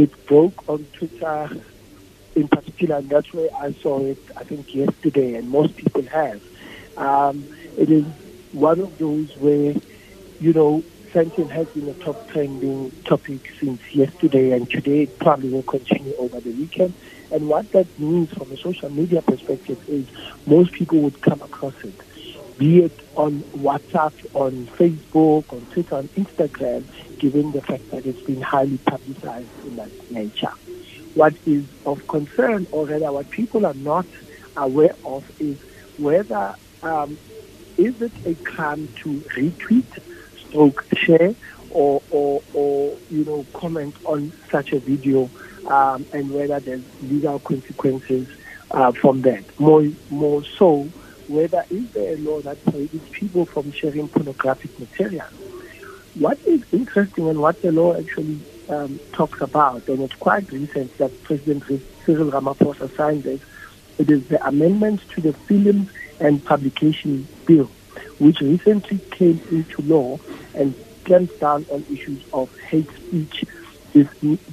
it broke on Twitter in particular, and that's where I saw it, I think, yesterday, and most people have. Um, it is one of those where, you know, Sandton has been a top trending topic since yesterday, and today it probably will continue over the weekend. And what that means from a social media perspective is most people would come across it, be it on WhatsApp, on Facebook, on Twitter, on Instagram, given the fact that it's been highly publicized in that nature. What is of concern, or rather what people are not aware of, is whether um, is it a crime to retweet, stroke share, or, or, or you know comment on such a video um, and whether there's legal consequences uh, from that. More, more so, whether is there a law that prohibits people from sharing pornographic material. What is interesting and what the law actually um, talks about, and it's quite recent that President Cyril Ramaphosa signed this, it is the amendments to the Films and Publication Bill, which recently came into law and clamps down on issues of hate speech,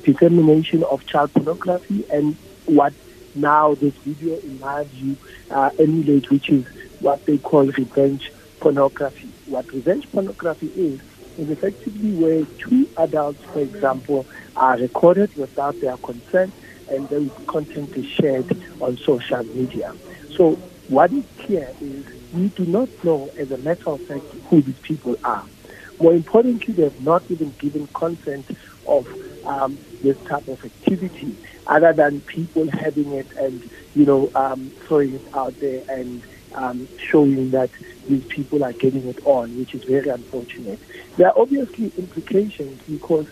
dissemination of child pornography, and what now this video, in my view, uh, emulates, which is what they call revenge pornography. What revenge pornography is, is effectively where two adults, for example, are recorded without their consent and then content is shared on social media. So what is clear is we do not know, as a matter of fact, who these people are. More importantly, they have not even given consent of um, this type of activity, other than people having it and you know um, throwing it out there and um, showing that these people are getting it on, which is very unfortunate. There are obviously implications because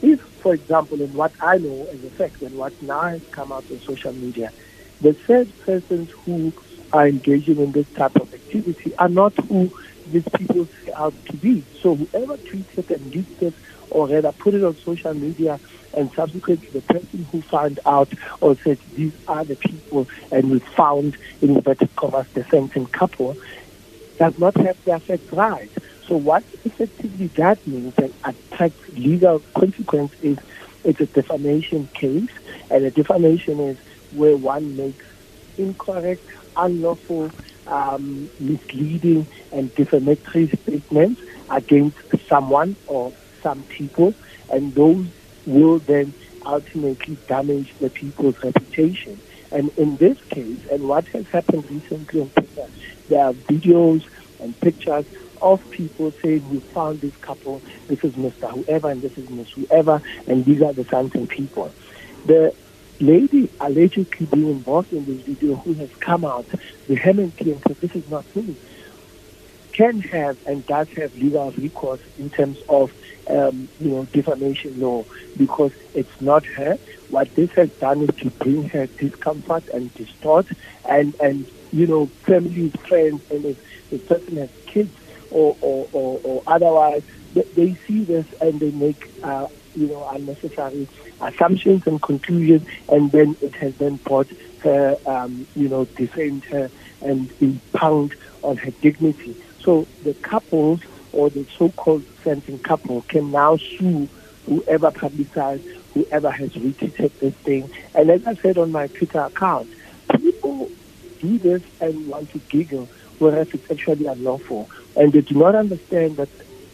if, for example, in what I know as a fact and what now has come out on social media, the said persons who are engaging in this type of activity are not who these people say out to be. So whoever tweets it and leaks it or rather put it on social media and subsequently the person who found out or said these are the people and we found in inverted commas the same couple does not have their facts right. So what effectively that means and attracts legal consequence is it's a defamation case and a defamation is where one makes incorrect, unlawful, um, misleading and defamatory statements against someone or some people, and those will then ultimately damage the people's reputation. And in this case, and what has happened recently on Twitter, there are videos and pictures of people saying, we found this couple, this is Mr. Whoever and this is Miss Whoever, and these are the Sandton people. The lady allegedly being involved in this video who has come out vehemently and said, this is not me, can have and does have legal recourse in terms of um, you know defamation law because it's not her. What this has done is to bring her discomfort and distort, and and you know families, friends, and if the person has kids or or, or, or otherwise, they, they, see this and they make uh, you know unnecessary assumptions and conclusions, and then it has then brought her um, you know defamed her and impound on her dignity. So the couples or the so-called Sandton couple can now sue whoever publicized, whoever has retweeted this thing. And as I said on my Twitter account, people do this and want to giggle, whereas it's actually unlawful. And they do not understand that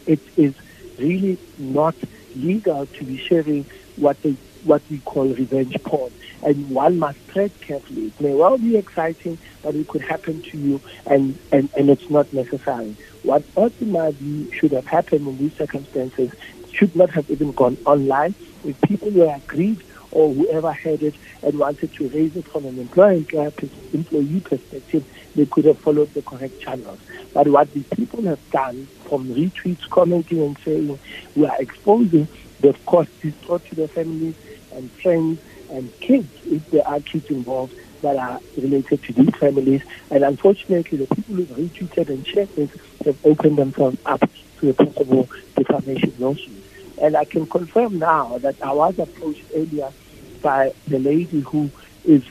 it is really not legal to be sharing what they what we call revenge porn. And one must tread carefully. It may well be exciting, but it could happen to you, and, and, and it's not necessary. What ultimately should have happened in these circumstances should not have even gone online. If people were aggrieved or whoever had it and wanted to raise it from an employee, employee perspective, they could have followed the correct channels. But what these people have done from retweets, commenting and saying we are exposing, they've caused distress to their families and friends and kids, if there are kids involved that are related to these families. And unfortunately, the people who've retweeted and shared this have opened themselves up to a possible defamation lawsuit. And I can confirm now that I was approached earlier by the lady who is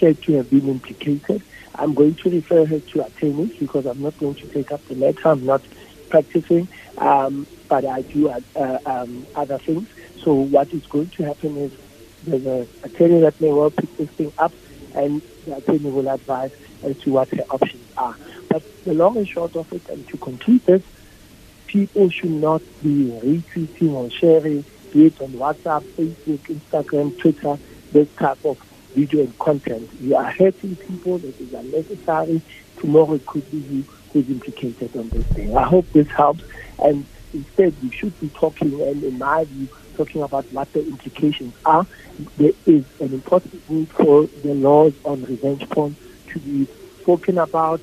said to have been implicated. I'm going to refer her to attorneys because I'm not going to take up the matter. I'm not practicing, um, but I do uh, um, other things. So what is going to happen is there's an attorney that may well pick this thing up and the attorney will advise as to what her options are. But the long and short of it, and to complete this, people should not be retweeting or sharing it on WhatsApp, Facebook, Instagram, Twitter, this type of video and content. You are hurting people. It is unnecessary. Tomorrow it could be you who's implicated on this thing. I hope this helps. And instead, we should be talking, and in my view, talking about what the implications are. There is an important need for the laws on revenge porn to be spoken about